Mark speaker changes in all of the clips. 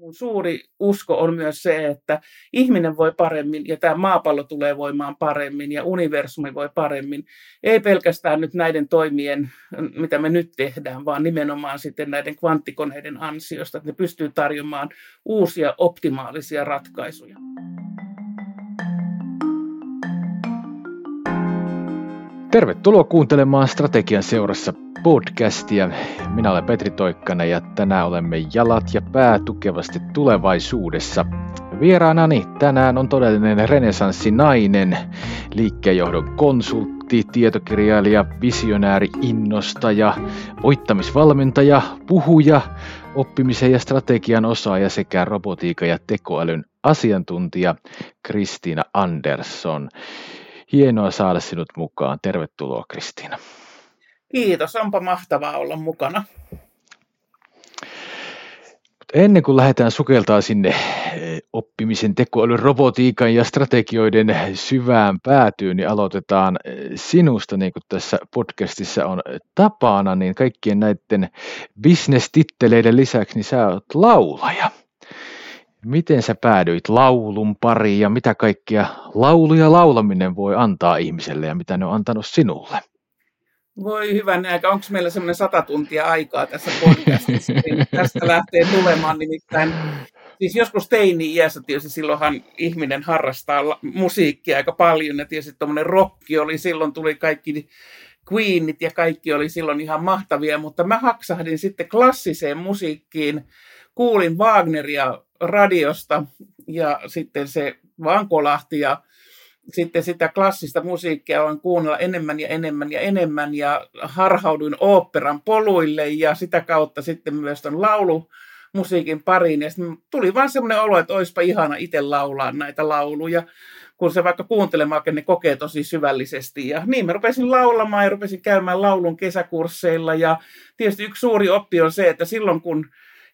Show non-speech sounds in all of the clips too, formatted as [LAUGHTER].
Speaker 1: mun suuri usko on myös se, että ihminen voi paremmin ja tämä maapallo tulee voimaan paremmin ja universumi voi paremmin. Ei pelkästään nyt näiden toimien, mitä me nyt tehdään, vaan nimenomaan sitten näiden kvanttikoneiden ansiosta, että ne pystyy tarjoamaan uusia optimaalisia ratkaisuja.
Speaker 2: Tervetuloa kuuntelemaan Strategian seurassa podcastia. Minä olen Petri Toikkanen ja tänään olemme jalat ja pää tukevasti tulevaisuudessa. Vieraanani tänään on todellinen renesanssinainen, liikkeenjohdon konsultti, tietokirjailija, visionääri, innostaja, voittamisvalmentaja, puhuja, oppimisen ja strategian osaaja sekä robotiikan ja tekoälyn asiantuntija Kristiina Andersson. Hienoa saada sinut mukaan. Tervetuloa Kristiina.
Speaker 1: Kiitos, onpa mahtavaa olla mukana.
Speaker 2: Ennen kuin lähdetään sukeltaa sinne eh, oppimisen, tekoälyn, robotiikan ja strategioiden syvään päätyyn, niin aloitetaan eh, sinusta, niin kuin tässä podcastissa on tapana, niin kaikkien näiden bisnestitteleiden lisäksi, niin sä oot laulaja. Miten sä päädyit laulun pariin ja mitä kaikkia lauluja laulaminen voi antaa ihmiselle ja mitä ne on antanut sinulle?
Speaker 1: Voi hyvän aika, onko meillä semmoinen sata tuntia aikaa tässä podcastissa, niin tästä lähtee tulemaan nimittäin. Siis joskus teini-iässä tietysti silloinhan ihminen harrastaa musiikkia aika paljon ja tietysti tuommoinen rokki oli, silloin tuli kaikki Queenit ja kaikki oli silloin ihan mahtavia, mutta mä haksahdin sitten klassiseen musiikkiin, kuulin Wagneria radiosta ja sitten se vaan kolahti ja sitten sitä klassista musiikkia aloin kuunnella enemmän ja enemmän ja enemmän ja harhauduin oopperan poluille ja sitä kautta sitten myös ton laulumusiikin pariin. Ja sitten tuli vaan semmoinen olo, että olisipa ihana itse laulaa näitä lauluja, kun se vaikka kuuntelemaan, ne kokee tosi syvällisesti. Ja niin mä rupesin laulamaan ja rupesin käymään laulun kesäkursseilla ja tietysti yksi suuri oppi on se, että silloin kun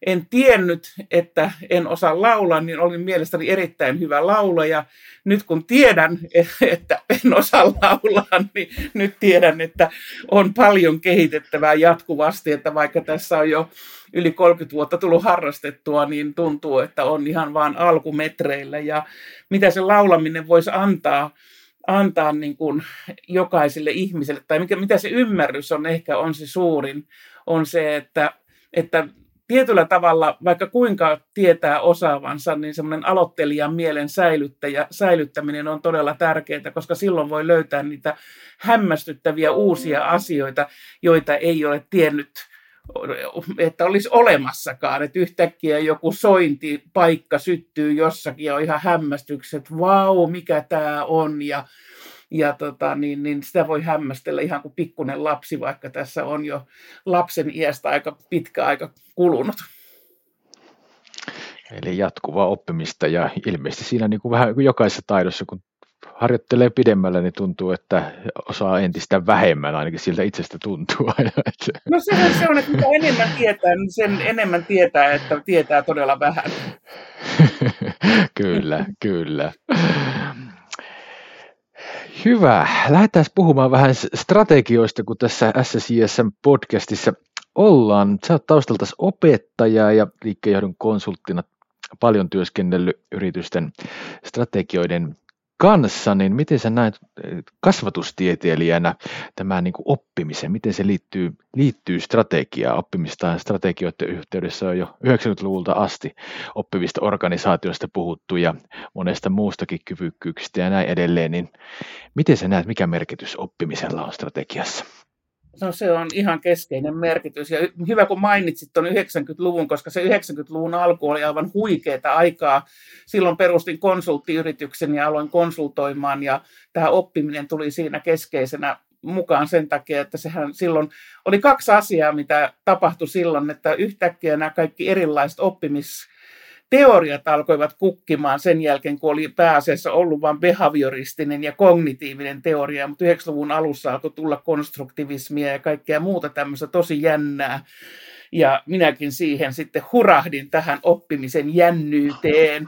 Speaker 1: en tiennyt, että en osaa laulaa, niin olin mielestäni erittäin hyvä laulaja. Nyt kun tiedän, [LAUGHS] että en osaa laulaa, niin nyt tiedän, että on paljon kehitettävää jatkuvasti, että vaikka tässä on jo yli 30 vuotta tullut harrastettua, niin tuntuu, että on ihan vaan alkumetreillä. Ja mitä se laulaminen voisi antaa, antaa niin kuin jokaiselle ihmiselle, tai mikä, mitä se ymmärrys on ehkä on se suurin, on se, että, että tietyllä tavalla, vaikka kuinka tietää osaavansa, niin semmoinen aloittelijan mielen säilyttäjä, säilyttäminen on todella tärkeää, koska silloin voi löytää niitä hämmästyttäviä uusia asioita, joita ei ole tiennyt että olisi olemassakaan, että yhtäkkiä joku sointipaikka syttyy jossakin ja on ihan hämmästykset, vau, mikä tämä on, ja ja tota, niin, niin sitä voi hämmästellä ihan kuin pikkunen lapsi, vaikka tässä on jo lapsen iästä aika pitkä aika kulunut.
Speaker 2: Eli jatkuvaa oppimista ja ilmeisesti siinä niin kuin vähän kuin jokaisessa taidossa, kun harjoittelee pidemmällä, niin tuntuu, että osaa entistä vähemmän, ainakin siltä itsestä tuntuu. [LAUGHS]
Speaker 1: No se on, se on, että mitä enemmän tietää, niin sen enemmän tietää, että tietää todella vähän. [LAUGHS]
Speaker 2: kyllä, kyllä. Hyvä. Lähdetään puhumaan vähän strategioista, kun tässä SSISM-podcastissa ollaan. Sä oot taustalta opettaja ja liikkeenjohdon konsulttina paljon työskennellyt yritysten strategioiden kanssa, niin miten sä näet eh, kasvatustieteilijänä tämän niin kuin oppimisen, miten se liittyy, liittyy strategiaan? Oppimista strategioiden yhteydessä on jo 90-luvulta asti oppivista organisaatioista puhuttu ja monesta muustakin kyvykkyyksistä ja näin edelleen, niin miten sä näet, mikä merkitys oppimisella on strategiassa?
Speaker 1: No se on ihan keskeinen merkitys. Ja hyvä, kun mainitsit tuon 90-luvun, koska se 90-luvun alku oli aivan huikeaa aikaa. Silloin perustin konsulttiyrityksen ja aloin konsultoimaan ja tämä oppiminen tuli siinä keskeisenä mukaan sen takia, että sehän silloin oli kaksi asiaa, mitä tapahtui silloin, että yhtäkkiä nämä kaikki erilaiset oppimis teoriat alkoivat kukkimaan sen jälkeen, kun oli pääasiassa ollut vain behavioristinen ja kognitiivinen teoria, mutta 90-luvun alussa alkoi tulla konstruktivismia ja kaikkea muuta tämmöistä tosi jännää. Ja minäkin siihen sitten hurahdin tähän oppimisen jännyyteen.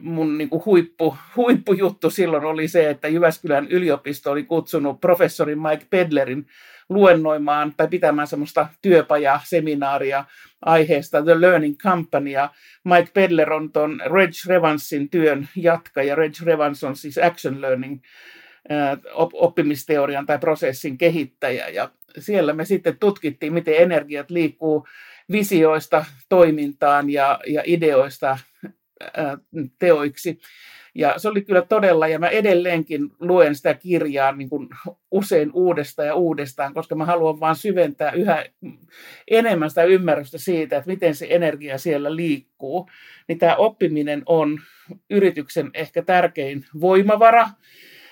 Speaker 1: mun niin kuin huippu, huippujuttu silloin oli se, että Jyväskylän yliopisto oli kutsunut professori Mike Pedlerin luennoimaan tai pitämään semmoista työpajaa, seminaaria aiheesta The Learning Company. Ja Mike Pedler on tuon Reg Revansin työn jatkaja. Reg Revans on siis Action Learning oppimisteorian tai prosessin kehittäjä. Ja siellä me sitten tutkittiin, miten energiat liikkuu visioista toimintaan ja, ja ideoista ää, teoiksi. Ja se oli kyllä todella, ja mä edelleenkin luen sitä kirjaa niin kuin usein uudestaan ja uudestaan, koska mä haluan vaan syventää yhä enemmän sitä ymmärrystä siitä, että miten se energia siellä liikkuu. Niin tämä oppiminen on yrityksen ehkä tärkein voimavara,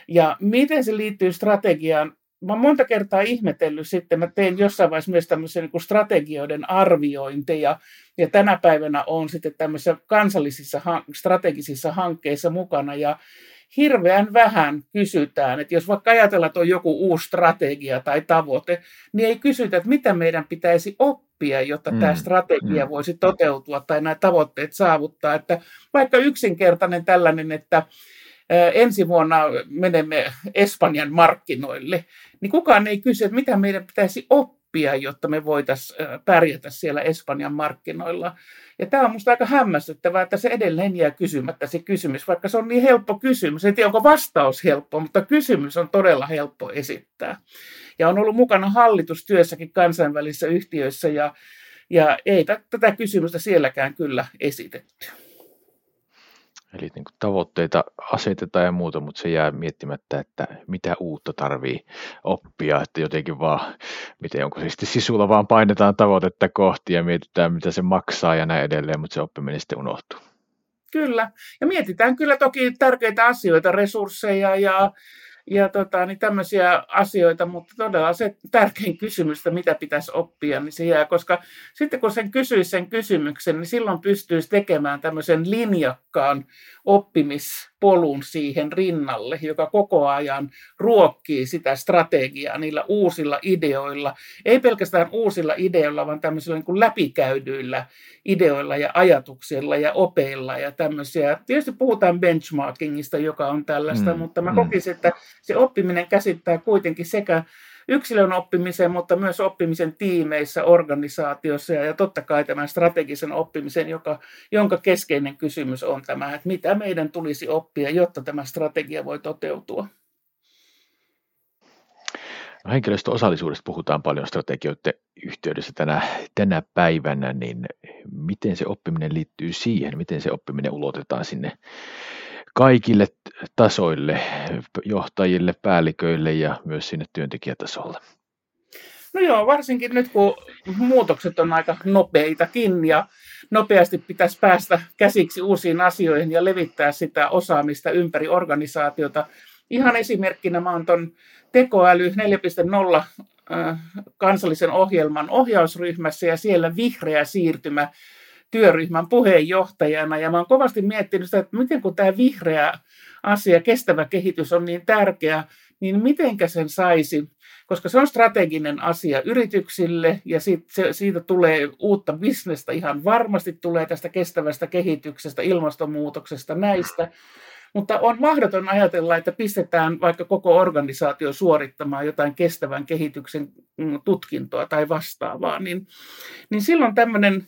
Speaker 1: ja miten se liittyy strategiaan, mä oon monta kertaa ihmetellyt sitten, mä tein jossain vaiheessa myös tämmöisiä niin strategioiden arviointeja, ja tänä päivänä on sitten tämmöisissä kansallisissa strategisissa hankkeissa mukana, ja hirveän vähän kysytään, että jos vaikka ajatellaan, että on joku uusi strategia tai tavoite, niin ei kysytä, että mitä meidän pitäisi oppia, jotta mm, tämä strategia mm. voisi toteutua tai nämä tavoitteet saavuttaa. Että vaikka yksinkertainen tällainen, että ensi vuonna menemme Espanjan markkinoille, niin kukaan ei kysy, että mitä meidän pitäisi oppia, jotta me voitaisiin pärjätä siellä Espanjan markkinoilla. Ja tämä on minusta aika hämmästyttävää, että se edelleen jää kysymättä se kysymys, vaikka se on niin helppo kysymys. En tiedä, onko vastaus helppo, mutta kysymys on todella helppo esittää. Ja on ollut mukana hallitustyössäkin kansainvälisissä yhtiöissä ja, ja ei tätä kysymystä sielläkään kyllä esitetty.
Speaker 2: Eli niin kuin tavoitteita asetetaan ja muuta, mutta se jää miettimättä, että mitä uutta tarvii oppia, että jotenkin vaan, miten onko se sitten sisulla vaan painetaan tavoitetta kohti ja mietitään, mitä se maksaa ja näin edelleen, mutta se oppiminen sitten unohtuu.
Speaker 1: Kyllä, ja mietitään kyllä toki tärkeitä asioita, resursseja ja ja tota, niin tämmöisiä asioita, mutta todella se tärkein kysymys, että mitä pitäisi oppia, niin se jää, koska sitten kun sen kysyisi sen kysymyksen, niin silloin pystyisi tekemään tämmöisen linjakkaan oppimispolun siihen rinnalle, joka koko ajan ruokkii sitä strategiaa niillä uusilla ideoilla. Ei pelkästään uusilla ideoilla, vaan tämmöisillä niin kuin läpikäydyillä ideoilla ja ajatuksilla ja opeilla ja tämmöisiä. Tietysti puhutaan benchmarkingista, joka on tällaista, mm, mutta mä mm. kokisin, että se oppiminen käsittää kuitenkin sekä yksilön oppimisen, mutta myös oppimisen tiimeissä, organisaatiossa ja, ja totta kai tämän strategisen oppimisen, joka, jonka keskeinen kysymys on tämä, että mitä meidän tulisi oppia, jotta tämä strategia voi toteutua.
Speaker 2: No henkilöstön osallisuudesta puhutaan paljon strategioiden yhteydessä tänä, tänä päivänä, niin miten se oppiminen liittyy siihen, miten se oppiminen ulotetaan sinne kaikille tasoille, johtajille, päälliköille ja myös sinne työntekijätasolle?
Speaker 1: No joo, varsinkin nyt kun muutokset on aika nopeitakin ja nopeasti pitäisi päästä käsiksi uusiin asioihin ja levittää sitä osaamista ympäri organisaatiota. Ihan esimerkkinä mä oon tuon tekoäly 4.0 kansallisen ohjelman ohjausryhmässä ja siellä vihreä siirtymä työryhmän puheenjohtajana. Ja mä oon kovasti miettinyt sitä, että miten kun tämä vihreä asia, kestävä kehitys on niin tärkeä, niin mitenkä sen saisi, koska se on strateginen asia yrityksille ja siitä, se, siitä tulee uutta bisnestä ihan varmasti tulee tästä kestävästä kehityksestä, ilmastonmuutoksesta, näistä, mutta on mahdoton ajatella, että pistetään vaikka koko organisaatio suorittamaan jotain kestävän kehityksen mm, tutkintoa tai vastaavaa, niin, niin silloin tämmöinen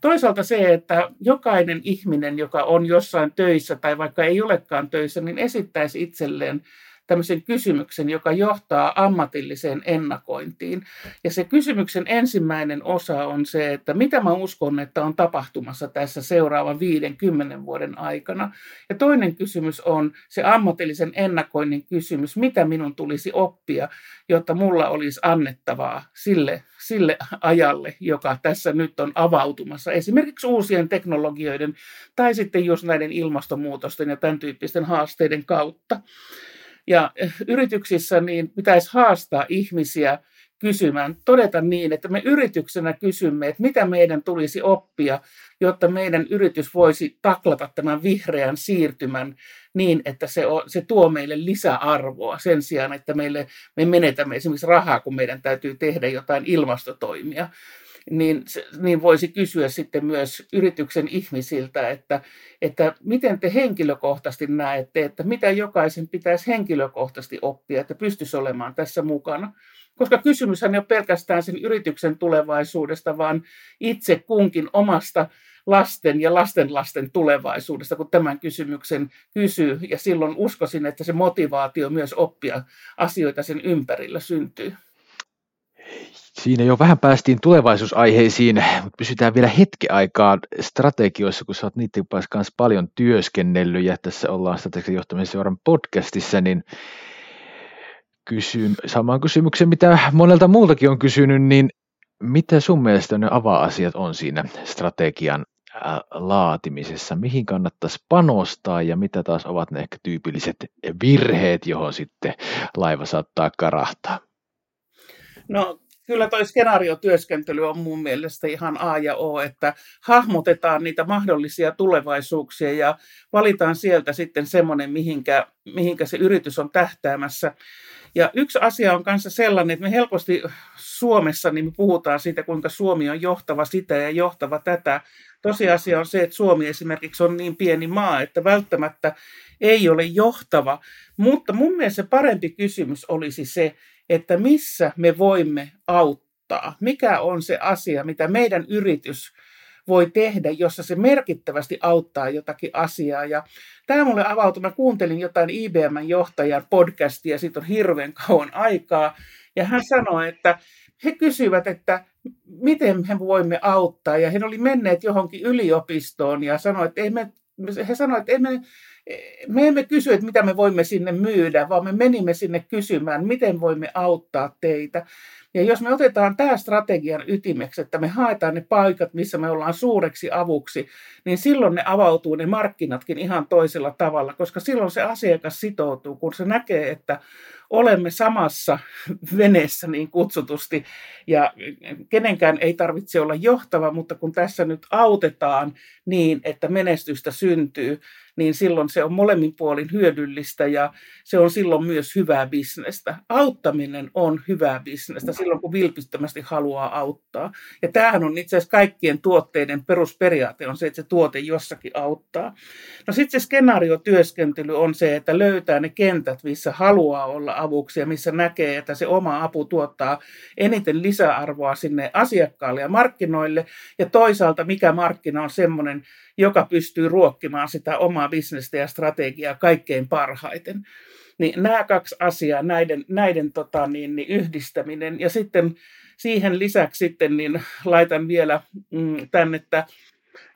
Speaker 1: toisaalta se, että jokainen ihminen, joka on jossain töissä tai vaikka ei olekaan töissä, niin esittäisi itselleen tämmöisen kysymyksen, joka johtaa ammatilliseen ennakointiin. Ja se kysymyksen ensimmäinen osa on se, että mitä mä uskon, että on tapahtumassa tässä seuraavan 50 vuoden aikana. Ja toinen kysymys on se ammatillisen ennakoinnin kysymys, mitä minun tulisi oppia, jotta mulla olisi annettavaa sille, sille ajalle, joka tässä nyt on avautumassa. Esimerkiksi uusien teknologioiden tai sitten just näiden ilmastonmuutosten ja tämän tyyppisten haasteiden kautta. Ja eh, yrityksissä niin pitäisi haastaa ihmisiä kysymään, todeta niin, että me yrityksenä kysymme, että mitä meidän tulisi oppia, jotta meidän yritys voisi taklata tämän vihreän siirtymän niin, että se, on, se tuo meille lisäarvoa sen sijaan, että meille, me menetämme esimerkiksi rahaa, kun meidän täytyy tehdä jotain ilmastotoimia niin, niin voisi kysyä sitten myös yrityksen ihmisiltä, että, että miten te henkilökohtaisesti näette, että mitä jokaisen pitäisi henkilökohtaisesti oppia, että pystyisi olemaan tässä mukana. koska kysymyshän ei ole pelkästään sen yrityksen tulevaisuudesta, vaan itse kunkin omasta lasten ja lastenlasten tulevaisuudesta, kun tämän kysymyksen kysyy. Ja silloin uskoisin, että se motivaatio myös oppia asioita sen ympärillä syntyy.
Speaker 2: Siinä jo vähän päästiin tulevaisuusaiheisiin, mutta pysytään vielä hetki aikaa strategioissa, kun sä oot niiden kanssa paljon työskennellyt ja tässä ollaan strategian johtamisen seuran podcastissa, niin kysyn saman kysymyksen, mitä monelta muultakin on kysynyt, niin mitä sun mielestä ne avaa-asiat on siinä strategian laatimisessa, mihin kannattaisi panostaa ja mitä taas ovat ne ehkä tyypilliset virheet, johon sitten laiva saattaa karahtaa?
Speaker 1: No kyllä toi skenaariotyöskentely on mun mielestä ihan A ja O, että hahmotetaan niitä mahdollisia tulevaisuuksia ja valitaan sieltä sitten semmoinen, mihinkä, mihinkä se yritys on tähtäämässä. Ja yksi asia on kanssa sellainen, että me helposti Suomessa niin me puhutaan siitä, kuinka Suomi on johtava sitä ja johtava tätä. Tosiasia on se, että Suomi esimerkiksi on niin pieni maa, että välttämättä ei ole johtava. Mutta mun mielestä parempi kysymys olisi se, että missä me voimme auttaa. Mikä on se asia, mitä meidän yritys voi tehdä, jossa se merkittävästi auttaa jotakin asiaa. Ja tämä mulle avautui. Mä kuuntelin jotain IBM-johtajan podcastia, siitä on hirveän kauan aikaa. Ja hän sanoi, että he kysyivät, että miten me voimme auttaa. Ja he oli menneet johonkin yliopistoon ja sanoi, että ei me, he sanoivat, että ei me, me emme kysy, että mitä me voimme sinne myydä, vaan me menimme sinne kysymään, miten voimme auttaa teitä. Ja jos me otetaan tämä strategian ytimeksi, että me haetaan ne paikat, missä me ollaan suureksi avuksi, niin silloin ne avautuu ne markkinatkin ihan toisella tavalla, koska silloin se asiakas sitoutuu, kun se näkee, että olemme samassa veneessä niin kutsutusti ja kenenkään ei tarvitse olla johtava, mutta kun tässä nyt autetaan niin, että menestystä syntyy, niin silloin se on molemmin puolin hyödyllistä ja se on silloin myös hyvää bisnestä. Auttaminen on hyvää bisnestä silloin, kun vilpittömästi haluaa auttaa. Ja tämähän on itse asiassa kaikkien tuotteiden perusperiaate on se, että se tuote jossakin auttaa. No sitten se skenaariotyöskentely on se, että löytää ne kentät, missä haluaa olla avuksi ja missä näkee, että se oma apu tuottaa eniten lisäarvoa sinne asiakkaalle ja markkinoille. Ja toisaalta mikä markkina on semmoinen, joka pystyy ruokkimaan sitä omaa bisnestä ja strategiaa kaikkein parhaiten. Niin nämä kaksi asiaa, näiden, näiden tota, niin, niin yhdistäminen ja sitten siihen lisäksi sitten niin laitan vielä mm, tänne, että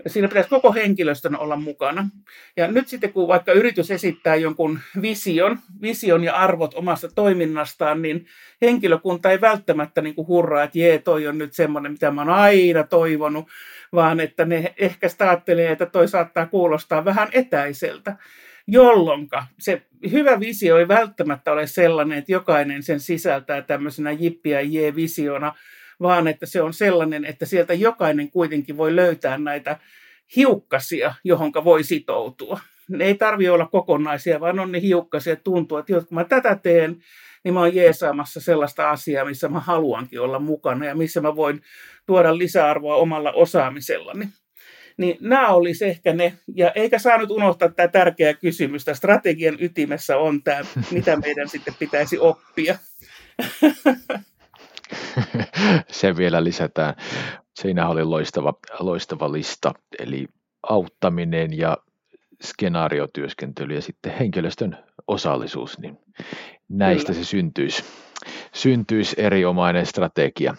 Speaker 1: siinä pitäisi koko henkilöstön olla mukana. Ja nyt sitten kun vaikka yritys esittää jonkun vision, vision ja arvot omasta toiminnastaan, niin henkilökunta ei välttämättä niin kuin hurraa, että jee, toi on nyt semmoinen, mitä mä oon aina toivonut, vaan että ne ehkä ajattelee, että toi saattaa kuulostaa vähän etäiseltä jolloin se hyvä visio ei välttämättä ole sellainen, että jokainen sen sisältää tämmöisenä jippiä je-visiona, vaan että se on sellainen, että sieltä jokainen kuitenkin voi löytää näitä hiukkasia, johonka voi sitoutua. Ne ei tarvitse olla kokonaisia, vaan on ne hiukkasia, että tuntuu, että kun mä tätä teen, niin mä oon jeesaamassa sellaista asiaa, missä mä haluankin olla mukana ja missä mä voin tuoda lisäarvoa omalla osaamisellani. Niin nämä olisi ehkä ne, ja eikä saa nyt unohtaa tämä tärkeä kysymys, tämä strategian ytimessä on tämä, mitä meidän sitten pitäisi oppia. [LAUGHS] [LAUGHS]
Speaker 2: Se vielä lisätään. Siinä oli loistava, loistava lista, eli auttaminen ja skenaariotyöskentely ja sitten henkilöstön osallisuus, niin näistä Kyllä. se syntyisi, syntyisi erinomainen strategia.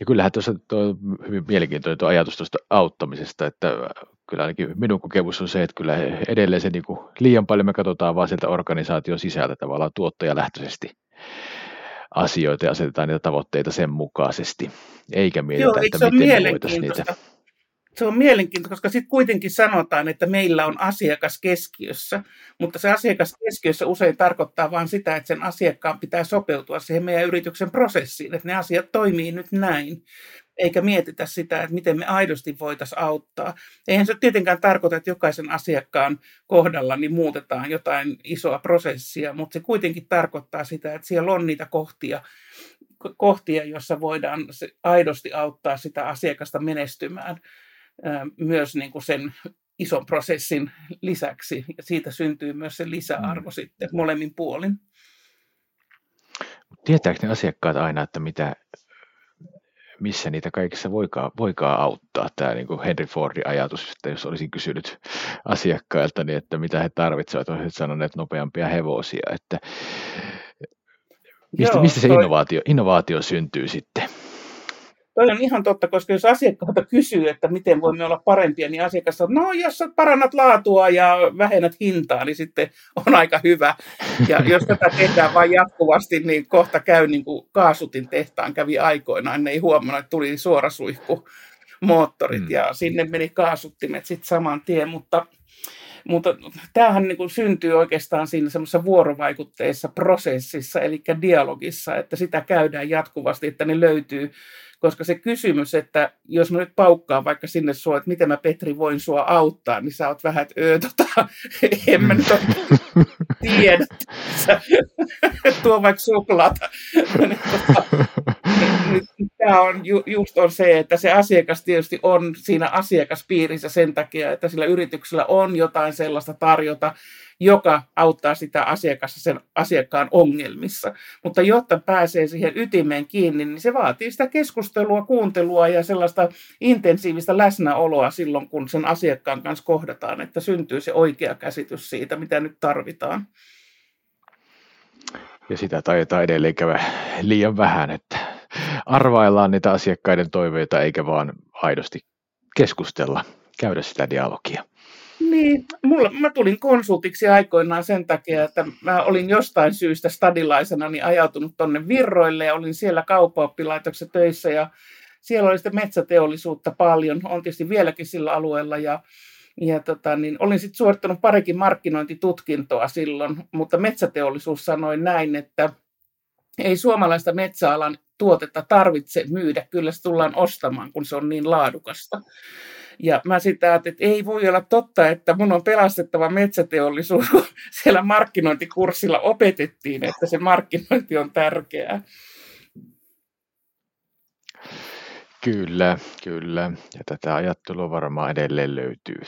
Speaker 2: Ja kyllähän tuossa tuo hyvin mielenkiintoinen tuo ajatus tuosta auttamisesta, että kyllä ainakin minun kokemus on se, että kyllä edelleen se niin kuin, liian paljon me katsotaan vaan sieltä organisaation sisältä tavallaan tuottajalähtöisesti asioita ja asetetaan niitä tavoitteita sen mukaisesti, eikä mietitä, Joo, että miten me voitaisiin niitä
Speaker 1: se on mielenkiintoista, koska sitten kuitenkin sanotaan, että meillä on asiakas keskiössä, mutta se asiakas keskiössä usein tarkoittaa vain sitä, että sen asiakkaan pitää sopeutua siihen meidän yrityksen prosessiin, että ne asiat toimii nyt näin, eikä mietitä sitä, että miten me aidosti voitaisiin auttaa. Eihän se tietenkään tarkoita, että jokaisen asiakkaan kohdalla niin muutetaan jotain isoa prosessia, mutta se kuitenkin tarkoittaa sitä, että siellä on niitä kohtia, kohtia, jossa voidaan aidosti auttaa sitä asiakasta menestymään myös niin kuin sen ison prosessin lisäksi. Ja siitä syntyy myös se lisäarvo mm. sitten molemmin puolin.
Speaker 2: tietääkö ne asiakkaat aina, että mitä, missä niitä kaikissa voikaan, voikaan auttaa. Tämä niin kuin Henry Fordin ajatus, että jos olisin kysynyt asiakkailta, niin että mitä he tarvitsevat, olisivat sanoneet nopeampia hevosia. Että mistä, Joo, mistä se toi... innovaatio, innovaatio syntyy sitten?
Speaker 1: Toi on ihan totta, koska jos asiakkaalta kysyy, että miten voimme olla parempia, niin asiakas sanoo, no jos sä parannat laatua ja vähennät hintaa, niin sitten on aika hyvä. Ja jos tätä tehdään vain jatkuvasti, niin kohta käy niin kuin kaasutin tehtaan kävi aikoinaan, ne ei huomannut, että tuli suorasuihku moottorit mm. ja sinne meni kaasuttimet sitten saman tien, mutta mutta tämähän niin kuin syntyy oikeastaan siinä semmoisessa vuorovaikutteessa prosessissa, eli dialogissa, että sitä käydään jatkuvasti, että ne löytyy koska se kysymys, että jos mä nyt paukkaan vaikka sinne sua, että miten mä Petri voin sua auttaa, niin sä oot vähän, että öö, tota, [LAUGHS] en mä nyt tiedä. [LAUGHS] Tuo vaikka suklaata. [LAUGHS] Tämä on ju, just on se, että se asiakas tietysti on siinä asiakaspiirissä sen takia, että sillä yrityksellä on jotain sellaista tarjota, joka auttaa sitä asiakasta sen asiakkaan ongelmissa. Mutta jotta pääsee siihen ytimeen kiinni, niin se vaatii sitä keskustelua, kuuntelua ja sellaista intensiivistä läsnäoloa silloin, kun sen asiakkaan kanssa kohdataan, että syntyy se oikea käsitys siitä, mitä nyt tarvitaan.
Speaker 2: Ja sitä taitaa edelleen käydä liian vähän, että arvaillaan niitä asiakkaiden toiveita eikä vaan aidosti keskustella, käydä sitä dialogia.
Speaker 1: Niin, mulla, mä tulin konsultiksi aikoinaan sen takia, että mä olin jostain syystä stadilaisena niin ajautunut tonne Virroille ja olin siellä kauppaoppilaitoksessa töissä ja siellä oli sitten metsäteollisuutta paljon, on tietysti vieläkin sillä alueella ja, ja tota, niin olin sitten suorittanut parikin markkinointitutkintoa silloin, mutta metsäteollisuus sanoi näin, että ei suomalaista metsäalan tuotetta tarvitse myydä, kyllä se tullaan ostamaan, kun se on niin laadukasta. Ja mä sitä ajattelin, että ei voi olla totta, että mun on pelastettava metsäteollisuus, kun [LAUGHS] siellä markkinointikurssilla opetettiin, että se markkinointi on tärkeää.
Speaker 2: Kyllä, kyllä. Ja tätä ajattelua varmaan edelleen löytyy.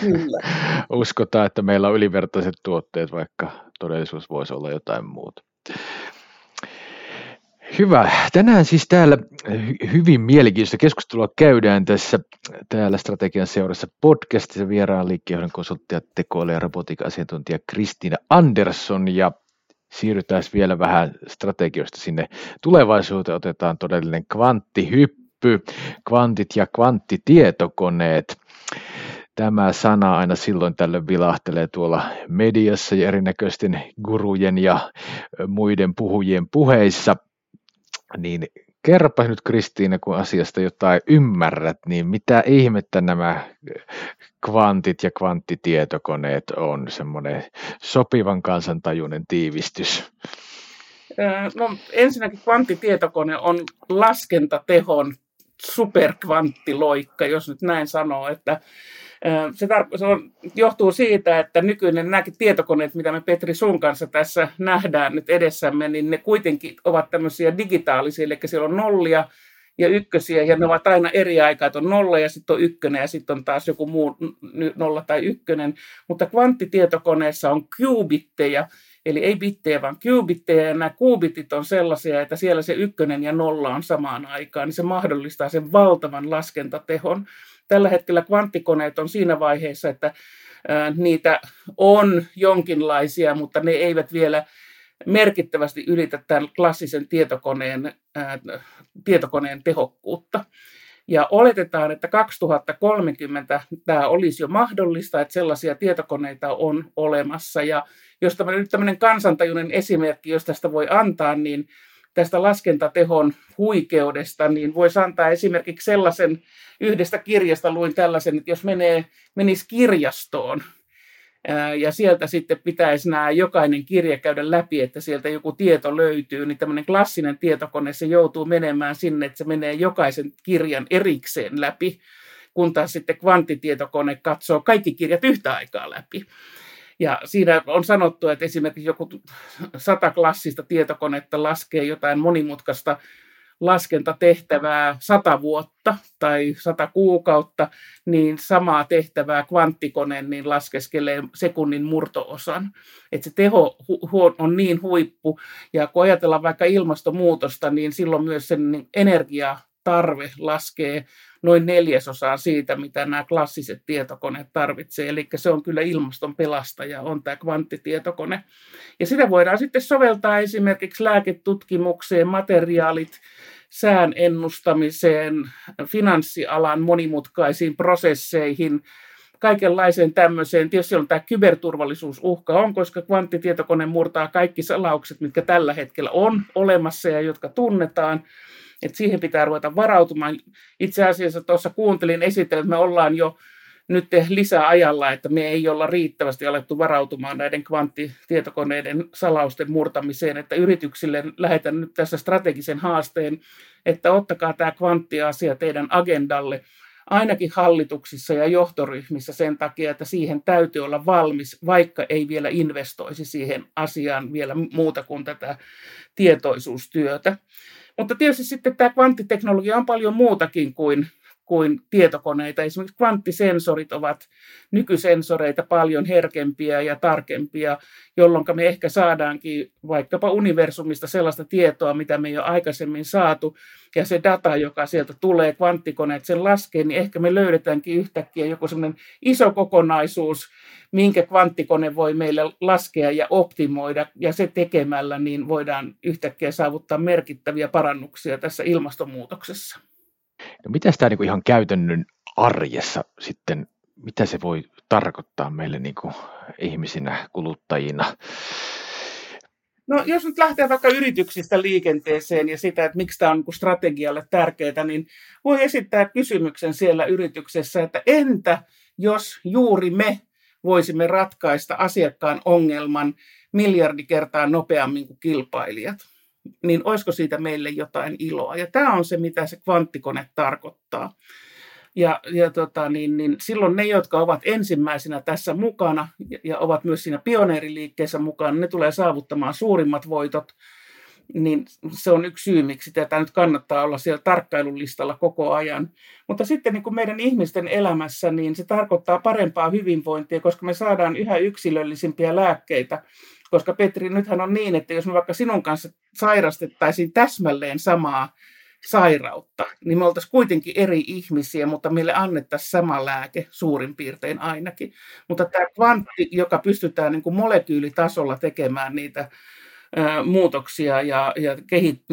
Speaker 2: Kyllä. [LAUGHS] Uskotaan, että meillä on ylivertaiset tuotteet, vaikka todellisuus voisi olla jotain muuta. Hyvä. Tänään siis täällä hyvin mielenkiintoista keskustelua käydään tässä täällä Strategian seurassa podcastissa vieraan liikkeenjohdon konsultti ja tekoäly- ja robotiikka-asiantuntija Kristiina Andersson ja siirrytään vielä vähän strategioista sinne tulevaisuuteen. Otetaan todellinen kvanttihyppy, kvantit ja kvanttitietokoneet. Tämä sana aina silloin tällöin vilahtelee tuolla mediassa ja erinäköisten gurujen ja muiden puhujien puheissa – niin kerropa nyt Kristiina, kun asiasta jotain ymmärrät, niin mitä ihmettä nämä kvantit ja kvanttitietokoneet on, semmoinen sopivan kansantajuinen tiivistys?
Speaker 1: No ensinnäkin kvanttitietokone on laskentatehon superkvanttiloikka, jos nyt näin sanoo, että se, tar- se on, johtuu siitä, että nykyinen nämä tietokoneet, mitä me Petri sun kanssa tässä nähdään nyt edessämme, niin ne kuitenkin ovat tämmöisiä digitaalisia, eli siellä on nollia ja ykkösiä, ja ne ovat aina eri aikaa, että on nolla ja sitten on ykkönen ja sitten on taas joku muu nolla tai ykkönen, mutta kvanttitietokoneessa on qubitteja, eli ei bittejä, vaan qubitteja, ja nämä kubitit on sellaisia, että siellä se ykkönen ja nolla on samaan aikaan, niin se mahdollistaa sen valtavan laskentatehon. Tällä hetkellä kvanttikoneet on siinä vaiheessa, että niitä on jonkinlaisia, mutta ne eivät vielä merkittävästi ylitä tämän klassisen tietokoneen, tietokoneen tehokkuutta. Ja oletetaan, että 2030 tämä olisi jo mahdollista, että sellaisia tietokoneita on olemassa. Ja jos tämä nyt tämmöinen kansantajuinen esimerkki, jos tästä voi antaa, niin tästä laskentatehon huikeudesta, niin voisi antaa esimerkiksi sellaisen, yhdestä kirjasta luin tällaisen, että jos menee, menisi kirjastoon, ja sieltä sitten pitäisi nämä jokainen kirja käydä läpi, että sieltä joku tieto löytyy, niin tämmöinen klassinen tietokone, se joutuu menemään sinne, että se menee jokaisen kirjan erikseen läpi, kun taas sitten kvanttitietokone katsoo kaikki kirjat yhtä aikaa läpi. Ja siinä on sanottu, että esimerkiksi joku sata klassista tietokonetta laskee jotain monimutkaista laskentatehtävää sata vuotta tai sata kuukautta, niin samaa tehtävää kvanttikone niin laskeskelee sekunnin murtoosan. Että se teho on niin huippu, ja kun ajatellaan vaikka ilmastonmuutosta, niin silloin myös sen energiatarve laskee noin neljäsosaa siitä, mitä nämä klassiset tietokoneet tarvitsee. Eli se on kyllä ilmaston pelastaja, on tämä kvanttitietokone. Ja sitä voidaan sitten soveltaa esimerkiksi lääketutkimukseen, materiaalit, sään ennustamiseen, finanssialan monimutkaisiin prosesseihin, kaikenlaiseen tämmöiseen. Tietysti on tämä kyberturvallisuusuhka on, koska kvanttitietokone murtaa kaikki salaukset, mitkä tällä hetkellä on olemassa ja jotka tunnetaan että siihen pitää ruveta varautumaan. Itse asiassa tuossa kuuntelin esitellä, että me ollaan jo nyt lisäajalla, että me ei olla riittävästi alettu varautumaan näiden kvanttitietokoneiden salausten murtamiseen, että yrityksille lähetän nyt tässä strategisen haasteen, että ottakaa tämä kvanttiasia teidän agendalle, ainakin hallituksissa ja johtoryhmissä sen takia, että siihen täytyy olla valmis, vaikka ei vielä investoisi siihen asiaan vielä muuta kuin tätä tietoisuustyötä. Mutta tietysti sitten tämä kvanttiteknologia on paljon muutakin kuin, kuin tietokoneita. Esimerkiksi kvanttisensorit ovat nykysensoreita paljon herkempiä ja tarkempia, jolloin me ehkä saadaankin vaikkapa universumista sellaista tietoa, mitä me ei ole aikaisemmin saatu, ja se data, joka sieltä tulee, kvanttikoneet sen laskee, niin ehkä me löydetäänkin yhtäkkiä joku sellainen iso kokonaisuus, minkä kvanttikone voi meille laskea ja optimoida, ja se tekemällä niin voidaan yhtäkkiä saavuttaa merkittäviä parannuksia tässä ilmastonmuutoksessa.
Speaker 2: No mitä tämä niin ihan käytännön arjessa sitten, mitä se voi tarkoittaa meille niin kuin ihmisinä, kuluttajina?
Speaker 1: No jos nyt lähtee vaikka yrityksistä liikenteeseen ja sitä, että miksi tämä on niin strategialle tärkeää, niin voi esittää kysymyksen siellä yrityksessä, että entä jos juuri me voisimme ratkaista asiakkaan ongelman miljardi kertaa nopeammin kuin kilpailijat, niin olisiko siitä meille jotain iloa? Ja tämä on se, mitä se kvanttikone tarkoittaa. Ja, ja tota, niin, niin silloin ne, jotka ovat ensimmäisenä tässä mukana ja, ja ovat myös siinä pioneeriliikkeessä mukana, ne tulee saavuttamaan suurimmat voitot – niin se on yksi syy, miksi tätä nyt kannattaa olla siellä tarkkailulistalla koko ajan. Mutta sitten niin kuin meidän ihmisten elämässä, niin se tarkoittaa parempaa hyvinvointia, koska me saadaan yhä yksilöllisimpiä lääkkeitä. Koska Petri, nythän on niin, että jos me vaikka sinun kanssa sairastettaisiin täsmälleen samaa sairautta, niin me oltaisiin kuitenkin eri ihmisiä, mutta meille annettaisiin sama lääke suurin piirtein ainakin. Mutta tämä kvantti, joka pystytään niin kuin molekyylitasolla tekemään niitä muutoksia ja, ja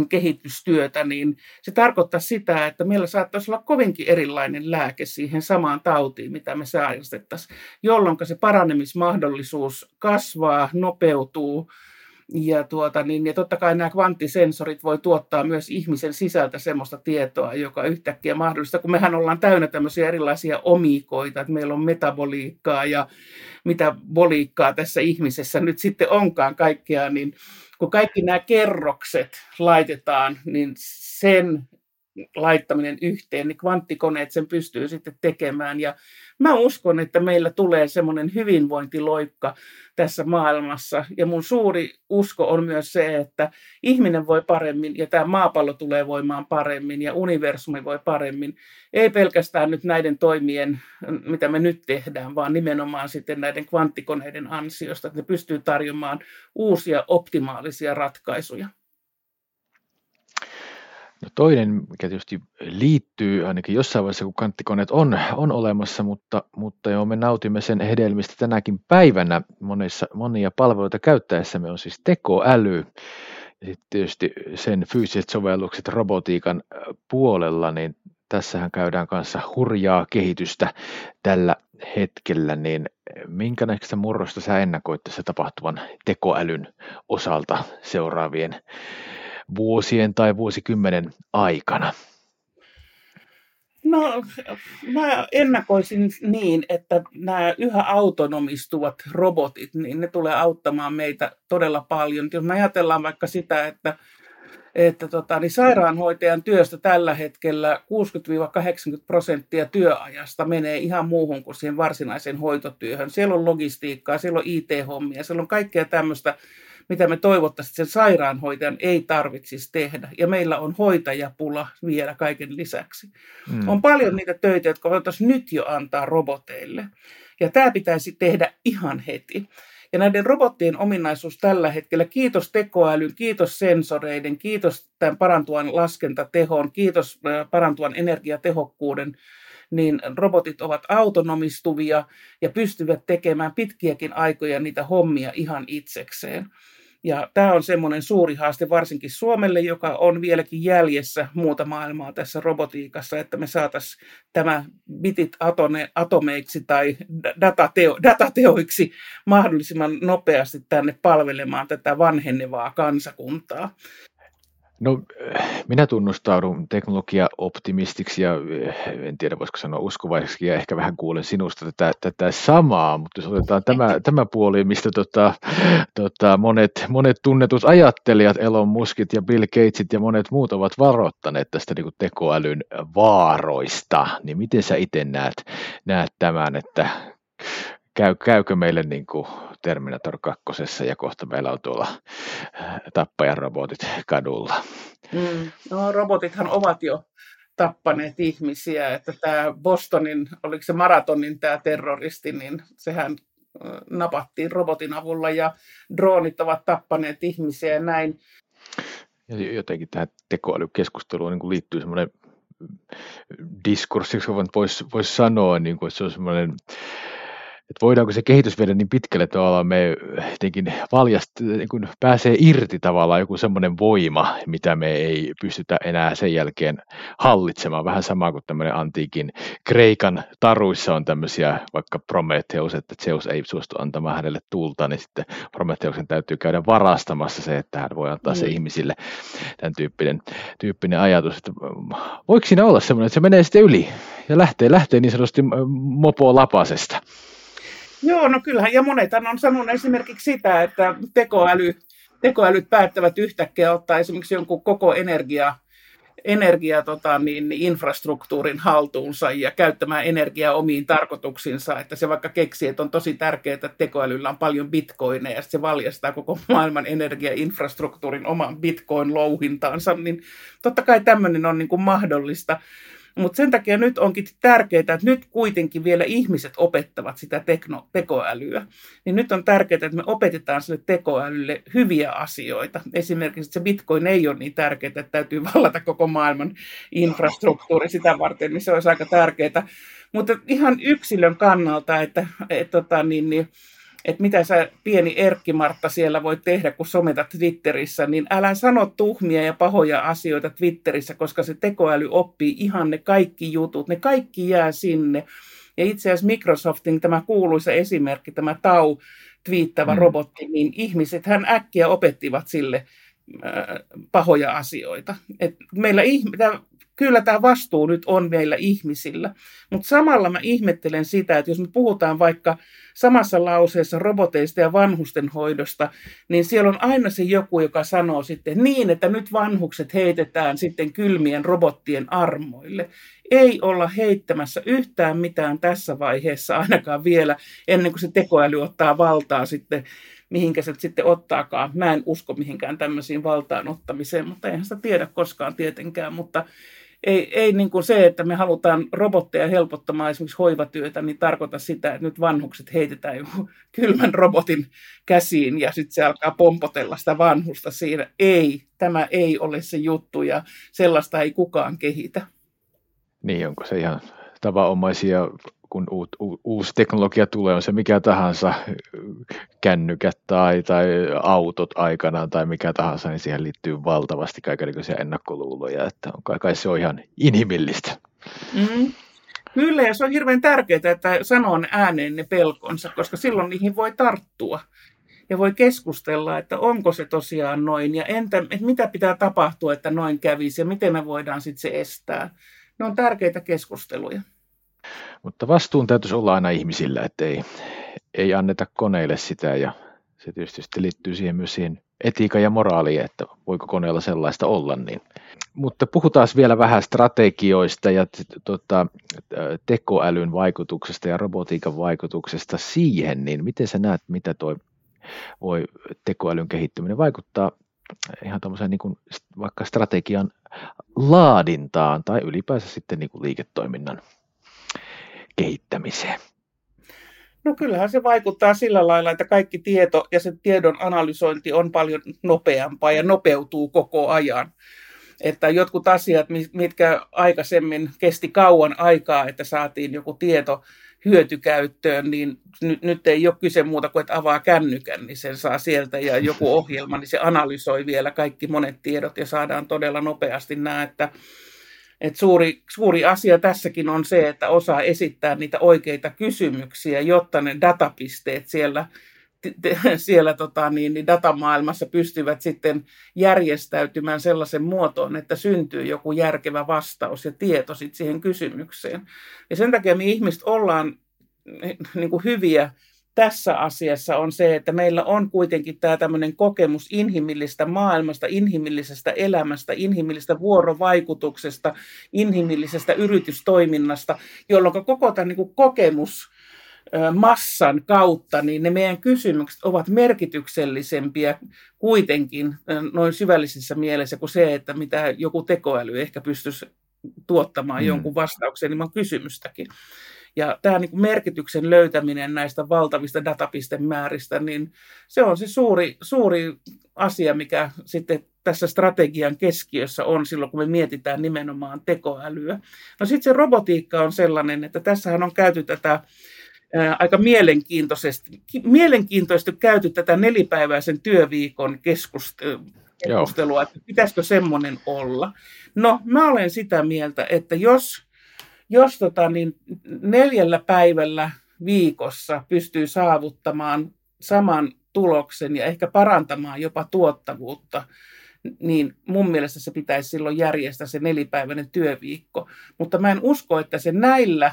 Speaker 1: kehitystyötä, niin se tarkoittaa sitä, että meillä saattaisi olla kovinkin erilainen lääke siihen samaan tautiin, mitä me sairastettaisiin, jolloin se paranemismahdollisuus kasvaa, nopeutuu, ja, tuota, niin, ja totta kai nämä kvanttisensorit voi tuottaa myös ihmisen sisältä semmoista tietoa, joka yhtäkkiä mahdollista, kun mehän ollaan täynnä tämmöisiä erilaisia omiikoita, että meillä on metaboliikkaa ja mitä boliikkaa tässä ihmisessä nyt sitten onkaan kaikkea, niin kun kaikki nämä kerrokset laitetaan, niin sen laittaminen yhteen, niin kvanttikoneet sen pystyy sitten tekemään. Ja mä uskon, että meillä tulee semmoinen hyvinvointiloikka tässä maailmassa. Ja mun suuri usko on myös se, että ihminen voi paremmin ja tämä maapallo tulee voimaan paremmin ja universumi voi paremmin. Ei pelkästään nyt näiden toimien, mitä me nyt tehdään, vaan nimenomaan sitten näiden kvanttikoneiden ansiosta, että ne pystyy tarjoamaan uusia optimaalisia ratkaisuja.
Speaker 2: No toinen, mikä tietysti liittyy ainakin jossain vaiheessa, kun kanttikoneet on, on olemassa, mutta, mutta jo me nautimme sen hedelmistä tänäkin päivänä monissa, monia palveluita käyttäessämme on siis tekoäly. Ja sitten tietysti sen fyysiset sovellukset robotiikan puolella, niin tässähän käydään kanssa hurjaa kehitystä tällä hetkellä, niin minkä näköistä murrosta sä ennakoit tässä tapahtuvan tekoälyn osalta seuraavien vuosien tai vuosikymmenen aikana?
Speaker 1: No, mä ennakoisin niin, että nämä yhä autonomistuvat robotit, niin ne tulee auttamaan meitä todella paljon. Jos me ajatellaan vaikka sitä, että, että tota, niin sairaanhoitajan työstä tällä hetkellä 60-80 prosenttia työajasta menee ihan muuhun kuin siihen varsinaiseen hoitotyöhön. Siellä on logistiikkaa, siellä on IT-hommia, siellä on kaikkea tämmöistä, mitä me toivottaisiin, sen sairaanhoitajan ei tarvitsisi tehdä. Ja meillä on hoitajapula vielä kaiken lisäksi. Mm. On paljon niitä töitä, jotka voitaisiin nyt jo antaa roboteille. Ja tämä pitäisi tehdä ihan heti. Ja näiden robottien ominaisuus tällä hetkellä, kiitos tekoälyn, kiitos sensoreiden, kiitos tämän parantuvan laskentatehon, kiitos parantuvan energiatehokkuuden, niin robotit ovat autonomistuvia ja pystyvät tekemään pitkiäkin aikoja niitä hommia ihan itsekseen. Ja tämä on semmoinen suuri haaste varsinkin Suomelle, joka on vieläkin jäljessä muuta maailmaa tässä robotiikassa, että me saataisiin tämä bitit atone, atomeiksi tai datateo, datateoiksi mahdollisimman nopeasti tänne palvelemaan tätä vanhenevaa kansakuntaa.
Speaker 2: No, minä tunnustaudun teknologia-optimistiksi ja eh, en tiedä voisiko sanoa uskovaiseksi ja ehkä vähän kuulen sinusta tätä, tätä samaa, mutta jos otetaan tämä, tämä puoli, mistä tota, tota, monet, monet tunnetut ajattelijat, Elon Muskit ja Bill Gatesit ja monet muut ovat varoittaneet tästä niin tekoälyn vaaroista, niin miten sä itse näet, näet tämän, että käy, käykö meille niin kuin Terminator 2 ja kohta meillä on tuolla äh, tappajan robotit kadulla.
Speaker 1: Mm. No, robotithan ovat jo tappaneet ihmisiä, että tämä Bostonin, oliko se maratonin tämä terroristi, niin sehän napattiin robotin avulla ja droonit ovat tappaneet ihmisiä ja näin.
Speaker 2: Jotenkin tähän tekoälykeskusteluun niin liittyy semmoinen diskurssi, jos voisi vois sanoa, niin kuin, että se on semmoinen että voidaanko se kehitys viedä niin pitkälle, että me jotenkin valjast, niin kuin pääsee irti tavallaan joku semmoinen voima, mitä me ei pystytä enää sen jälkeen hallitsemaan. Vähän sama kuin tämmöinen antiikin Kreikan taruissa on tämmöisiä, vaikka Prometheus, että Zeus ei suostu antamaan hänelle tulta, niin sitten Prometheuksen täytyy käydä varastamassa se, että hän voi antaa se mm. ihmisille tämän tyyppinen, tyyppinen ajatus. Että voiko siinä olla semmoinen, että se menee sitten yli ja lähtee, lähtee niin sanotusti mopo lapasesta?
Speaker 1: Joo, no kyllähän, ja monethan on sanonut esimerkiksi sitä, että tekoäly, tekoälyt päättävät yhtäkkiä ottaa esimerkiksi jonkun koko energia, energia tota, niin, infrastruktuurin haltuunsa ja käyttämään energiaa omiin tarkoituksiinsa, että se vaikka keksii, että on tosi tärkeää, että tekoälyllä on paljon bitcoineja, ja se valjastaa koko maailman energiainfrastruktuurin oman bitcoin-louhintaansa, niin totta kai tämmöinen on niin kuin mahdollista. Mutta sen takia nyt onkin tärkeää, että nyt kuitenkin vielä ihmiset opettavat sitä tekno, tekoälyä. Niin nyt on tärkeää, että me opetetaan sille tekoälylle hyviä asioita. Esimerkiksi että se bitcoin ei ole niin tärkeää, että täytyy vallata koko maailman infrastruktuuri sitä varten, niin se olisi aika tärkeää. Mutta ihan yksilön kannalta, että et, tota, niin, niin, että mitä sä pieni Erkki Martta siellä voi tehdä, kun sometat Twitterissä, niin älä sano tuhmia ja pahoja asioita Twitterissä, koska se tekoäly oppii ihan ne kaikki jutut, ne kaikki jää sinne. Ja itse asiassa Microsoftin tämä kuuluisa esimerkki, tämä Tau twiittävä mm. robotti, niin ihmiset hän äkkiä opettivat sille pahoja asioita. Et meillä ihme, kyllä tämä vastuu nyt on meillä ihmisillä, mutta samalla mä ihmettelen sitä, että jos me puhutaan vaikka samassa lauseessa roboteista ja vanhusten hoidosta, niin siellä on aina se joku, joka sanoo sitten niin, että nyt vanhukset heitetään sitten kylmien robottien armoille. Ei olla heittämässä yhtään mitään tässä vaiheessa ainakaan vielä, ennen kuin se tekoäly ottaa valtaa sitten mihinkä se sitten ottaakaan. Mä en usko mihinkään tämmöisiin valtaan ottamiseen, mutta eihän sitä tiedä koskaan tietenkään, mutta ei, ei niin kuin se, että me halutaan robotteja helpottamaan esimerkiksi hoivatyötä, niin tarkoita sitä, että nyt vanhukset heitetään joku [LAUGHS] kylmän robotin käsiin ja sitten se alkaa pompotella sitä vanhusta siinä. Ei, tämä ei ole se juttu ja sellaista ei kukaan kehitä.
Speaker 2: Niin, onko se ihan tavanomaisia kun uut, u, uusi teknologia tulee, on se mikä tahansa, kännykät tai, tai autot aikanaan tai mikä tahansa, niin siihen liittyy valtavasti kaikenlaisia ennakkoluuloja, että on, kai, kai se on ihan inhimillistä.
Speaker 1: Mm. Kyllä, ja se on hirveän tärkeää, että sanoo ääneen ne pelkonsa, koska silloin niihin voi tarttua ja voi keskustella, että onko se tosiaan noin ja entä, että mitä pitää tapahtua, että noin kävisi ja miten me voidaan sitten se estää. Ne on tärkeitä keskusteluja.
Speaker 2: Mutta vastuun täytyisi olla aina ihmisillä, että ei, ei anneta koneille sitä ja se tietysti liittyy siihen myös siihen etiikan ja moraaliin, että voiko koneella sellaista olla. Niin. Mutta puhutaan vielä vähän strategioista ja tota, tekoälyn vaikutuksesta ja robotiikan vaikutuksesta siihen, niin miten sä näet, mitä tuo voi tekoälyn kehittyminen vaikuttaa ihan tuommoiseen niin vaikka strategian laadintaan tai ylipäänsä sitten niin kuin liiketoiminnan kehittämiseen?
Speaker 1: No kyllähän se vaikuttaa sillä lailla, että kaikki tieto ja se tiedon analysointi on paljon nopeampaa ja nopeutuu koko ajan. Että jotkut asiat, mitkä aikaisemmin kesti kauan aikaa, että saatiin joku tieto hyötykäyttöön, niin nyt, nyt ei ole kyse muuta kuin, että avaa kännykän, niin sen saa sieltä ja joku ohjelma, niin se analysoi vielä kaikki monet tiedot ja saadaan todella nopeasti nämä, että et suuri, suuri asia tässäkin on se, että osaa esittää niitä oikeita kysymyksiä, jotta ne datapisteet siellä, siellä tota, niin, niin datamaailmassa pystyvät sitten järjestäytymään sellaisen muotoon, että syntyy joku järkevä vastaus ja tieto sit siihen kysymykseen. Ja sen takia me ihmiset ollaan niin kuin hyviä tässä asiassa on se, että meillä on kuitenkin tämä tämmöinen kokemus inhimillistä maailmasta, inhimillisestä elämästä, inhimillisestä vuorovaikutuksesta, inhimillisestä yritystoiminnasta, jolloin koko tämä niin kuin kokemus massan kautta, niin ne meidän kysymykset ovat merkityksellisempiä kuitenkin noin syvällisessä mielessä kuin se, että mitä joku tekoäly ehkä pystyisi tuottamaan mm. jonkun vastauksen ilman kysymystäkin. Ja tämä niin merkityksen löytäminen näistä valtavista datapistemääristä, niin se on se suuri, suuri asia, mikä sitten tässä strategian keskiössä on silloin, kun me mietitään nimenomaan tekoälyä. No sitten se robotiikka on sellainen, että tässähän on käyty tätä aika mielenkiintoisesti, mielenkiintoisesti käyty tätä nelipäiväisen työviikon keskustelua, että pitäisikö semmoinen olla. No, mä olen sitä mieltä, että jos jos tota, niin neljällä päivällä viikossa pystyy saavuttamaan saman tuloksen ja ehkä parantamaan jopa tuottavuutta, niin mun mielestä se pitäisi silloin järjestää se nelipäiväinen työviikko. Mutta mä en usko, että se näillä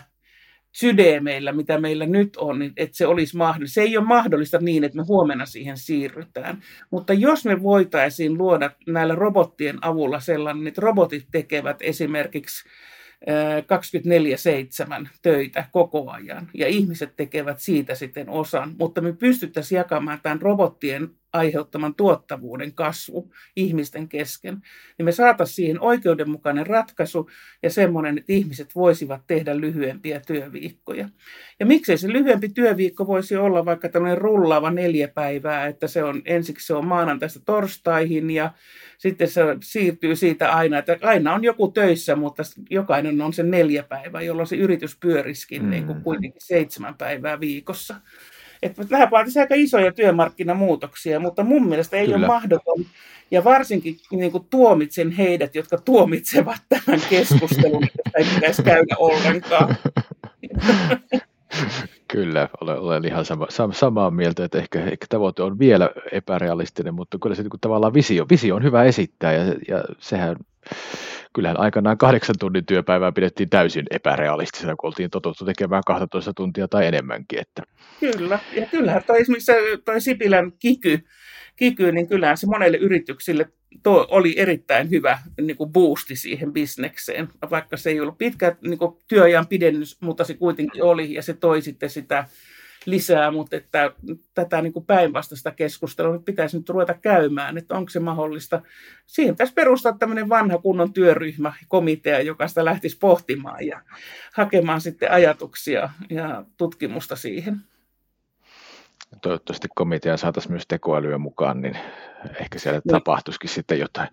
Speaker 1: sydämeillä, mitä meillä nyt on, niin että se olisi mahdollista. Se ei ole mahdollista niin, että me huomenna siihen siirrytään. Mutta jos me voitaisiin luoda näillä robottien avulla sellainen, että robotit tekevät esimerkiksi 24-7 töitä koko ajan. Ja ihmiset tekevät siitä sitten osan, mutta me pystyttäisiin jakamaan tämän robottien aiheuttaman tuottavuuden kasvu ihmisten kesken, niin me saataisiin siihen oikeudenmukainen ratkaisu ja semmoinen, että ihmiset voisivat tehdä lyhyempiä työviikkoja. Ja miksei se lyhyempi työviikko voisi olla vaikka tämmöinen rullaava neljä päivää, että se on ensiksi se on maanantaista torstaihin ja sitten se siirtyy siitä aina, että aina on joku töissä, mutta jokainen on se neljä päivää, jolloin se yritys pyöriskin mm. niin kuin kuitenkin seitsemän päivää viikossa. Että vähän vaatisi aika isoja työmarkkinamuutoksia, mutta mun mielestä ei Kyllä. ole mahdoton. Ja varsinkin niin kuin tuomitsen heidät, jotka tuomitsevat tämän keskustelun, että ei pitäisi käydä ollenkaan. [LAUGHS]
Speaker 2: Kyllä, olen, olen ihan sama, samaa mieltä, että ehkä, ehkä tavoite on vielä epärealistinen, mutta kyllä se niin kuin, tavallaan visio, visio on hyvä esittää ja, ja sehän kyllähän aikanaan kahdeksan tunnin työpäivää pidettiin täysin epärealistisena, kun oltiin totuttu tekemään 12 tuntia tai enemmänkin. Että.
Speaker 1: Kyllä, ja kyllähän toi, esimerkiksi toi Sipilän kiky, kiky, niin kyllähän se monelle yrityksille tuo oli erittäin hyvä niin kuin boosti siihen bisnekseen, vaikka se ei ollut pitkä niin kuin työajan pidennys, mutta se kuitenkin oli, ja se toi sitten sitä lisää, mutta että tätä niin kuin päinvastaista keskustelua pitäisi nyt ruveta käymään, että onko se mahdollista. Siihen pitäisi perustaa tämmöinen vanha kunnon työryhmä, komitea, joka sitä lähtisi pohtimaan ja hakemaan sitten ajatuksia ja tutkimusta siihen.
Speaker 2: Toivottavasti komitea saataisiin myös tekoälyä mukaan, niin ehkä siellä niin. tapahtuisikin sitten jotain.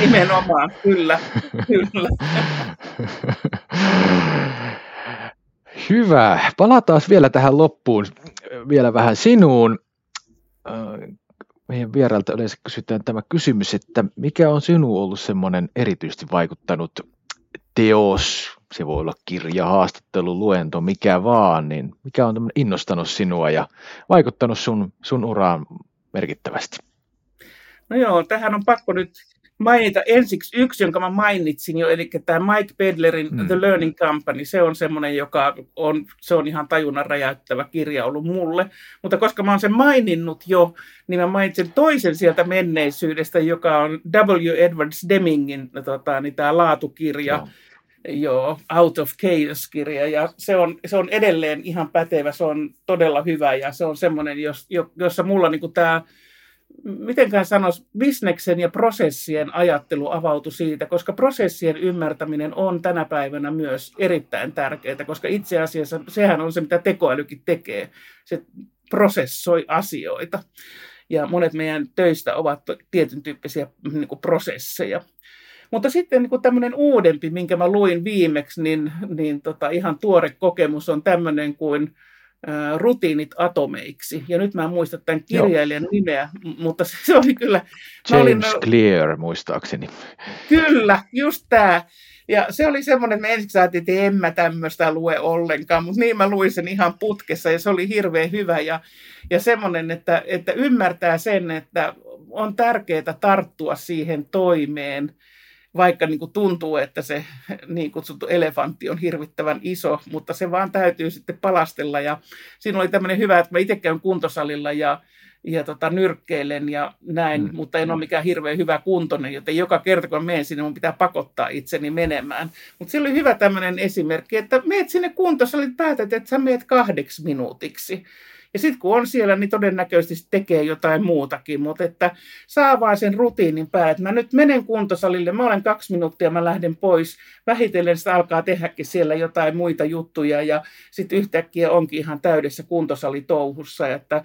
Speaker 1: Nimenomaan, kyllä. kyllä. [LAUGHS]
Speaker 2: Hyvä. Palataan vielä tähän loppuun, vielä vähän sinuun. Äh, meidän vierailta yleensä kysytään tämä kysymys, että mikä on sinuun ollut semmoinen erityisesti vaikuttanut teos, se voi olla kirja, haastattelu, luento, mikä vaan, niin mikä on innostanut sinua ja vaikuttanut sun, sun uraan merkittävästi?
Speaker 1: No joo, tähän on pakko nyt mainita ensiksi yksi, jonka mä mainitsin jo, eli tämä Mike Pedlerin hmm. The Learning Company, se on semmoinen, joka on, se on ihan tajunnan räjäyttävä kirja ollut mulle, mutta koska mä oon sen maininnut jo, niin mä mainitsen toisen sieltä menneisyydestä, joka on W. Edwards Demingin tota, niin tämä laatukirja, no Joo, Out of Chaos-kirja, ja se on, se on edelleen ihan pätevä, se on todella hyvä, ja se on semmoinen, jos, jossa mulla niin tämä mitenkään sanoisi, bisneksen ja prosessien ajattelu avautui siitä, koska prosessien ymmärtäminen on tänä päivänä myös erittäin tärkeää, koska itse asiassa sehän on se, mitä tekoälykin tekee. Se prosessoi asioita. Ja monet meidän töistä ovat tietyn tyyppisiä niin kuin prosesseja. Mutta sitten niin tämmöinen uudempi, minkä mä luin viimeksi, niin, niin tota, ihan tuore kokemus on tämmöinen kuin rutiinit atomeiksi. Ja nyt mä en muista tämän kirjailijan Joo. nimeä, mutta se oli kyllä...
Speaker 2: James olin, Clear, muistaakseni.
Speaker 1: Kyllä, just tämä. Ja se oli semmoinen, että me ensiksi ajattelin, että en mä tämmöistä lue ollenkaan, mutta niin mä luin sen ihan putkessa ja se oli hirveän hyvä. Ja, ja semmoinen, että, että ymmärtää sen, että on tärkeää tarttua siihen toimeen vaikka niin kuin tuntuu, että se niin kutsuttu elefantti on hirvittävän iso, mutta se vaan täytyy sitten palastella. Ja siinä oli tämmöinen hyvä, että mä itse käyn kuntosalilla ja, ja tota, nyrkkeilen ja näin, mm. mutta en ole mikään hirveän hyvä kuntoinen, joten joka kerta kun menen sinne, mun pitää pakottaa itseni menemään. Mutta se oli hyvä tämmöinen esimerkki, että meet sinne kuntosalille, päätät, että sä meet kahdeksi minuutiksi. Ja sitten kun on siellä, niin todennäköisesti tekee jotain muutakin, mutta että saa vaan sen rutiinin päälle, että mä nyt menen kuntosalille, mä olen kaksi minuuttia, mä lähden pois, vähitellen sitä alkaa tehdäkin siellä jotain muita juttuja ja sitten yhtäkkiä onkin ihan täydessä kuntosalit-touhussa, että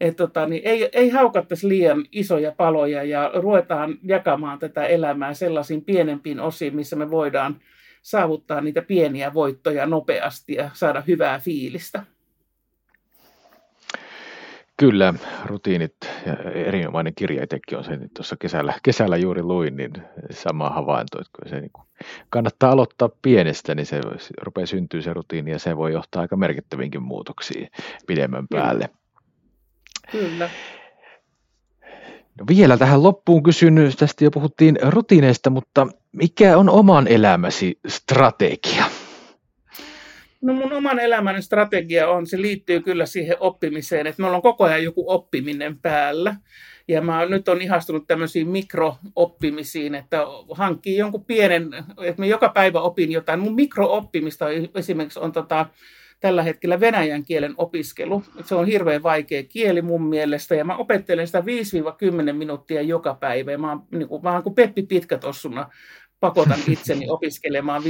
Speaker 1: et tota, niin ei, ei haukattaisi liian isoja paloja ja ruvetaan jakamaan tätä elämää sellaisiin pienempiin osiin, missä me voidaan saavuttaa niitä pieniä voittoja nopeasti ja saada hyvää fiilistä.
Speaker 2: Kyllä, rutiinit ja erinomainen kirja itsekin on se, että tuossa kesällä, kesällä juuri luin, niin sama havainto, että se niin kuin kannattaa aloittaa pienestä, niin se rupeaa syntyä se rutiini ja se voi johtaa aika merkittäviinkin muutoksiin pidemmän päälle.
Speaker 1: Kyllä.
Speaker 2: No vielä tähän loppuun kysyn, tästä jo puhuttiin rutiineista, mutta mikä on oman elämäsi strategia?
Speaker 1: No mun oman elämäni strategia on, se liittyy kyllä siihen oppimiseen, että meillä on koko ajan joku oppiminen päällä. Ja mä nyt on ihastunut tämmöisiin mikrooppimisiin, että hankkii jonkun pienen, että mä joka päivä opin jotain. Mun mikrooppimista esimerkiksi on tota, tällä hetkellä venäjän kielen opiskelu. Se on hirveän vaikea kieli mun mielestä ja mä opettelen sitä 5-10 minuuttia joka päivä. Ja mä oon, niin kuin, mä oon kuin Peppi Pitkätossuna pakotan [LAUGHS] itseni opiskelemaan 5-10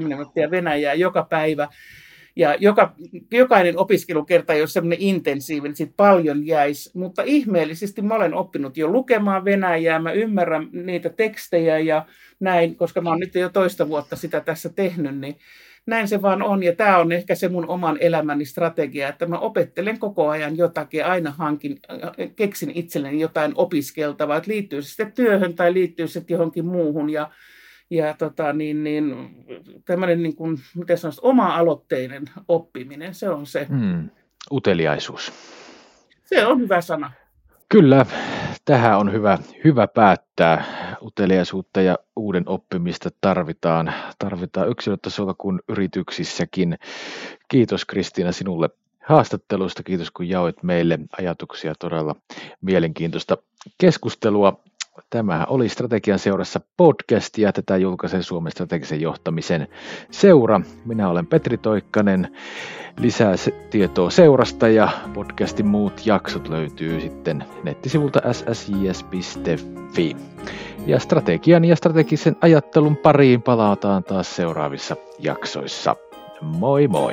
Speaker 1: minuuttia Venäjää joka päivä. Ja joka, jokainen opiskelukerta ei ole semmoinen intensiivinen, sit paljon jäisi, mutta ihmeellisesti mä olen oppinut jo lukemaan Venäjää, mä ymmärrän niitä tekstejä ja näin, koska mä oon nyt jo toista vuotta sitä tässä tehnyt, niin näin se vaan on. Ja tämä on ehkä se mun oman elämäni strategia, että mä opettelen koko ajan jotakin, aina hankin, keksin itselleni jotain opiskeltavaa, että liittyy se sitten työhön tai liittyy se johonkin muuhun. Ja ja tota, niin, niin, tämmöinen, niin kuin, miten sanoisit, oma-aloitteinen oppiminen, se on se.
Speaker 2: Hmm. Uteliaisuus.
Speaker 1: Se on hyvä sana.
Speaker 2: Kyllä, tähän on hyvä, hyvä päättää. Uteliaisuutta ja uuden oppimista tarvitaan, tarvitaan yksilötasolla kuin yrityksissäkin. Kiitos Kristiina sinulle haastattelusta. Kiitos kun jaoit meille ajatuksia. Todella mielenkiintoista keskustelua. Tämä oli Strategian seurassa podcast ja tätä julkaisen Suomen strategisen johtamisen seura. Minä olen Petri Toikkanen. Lisää tietoa seurasta ja podcastin muut jaksot löytyy sitten nettisivulta ssjs.fi. Ja strategian ja strategisen ajattelun pariin palataan taas seuraavissa jaksoissa. Moi moi!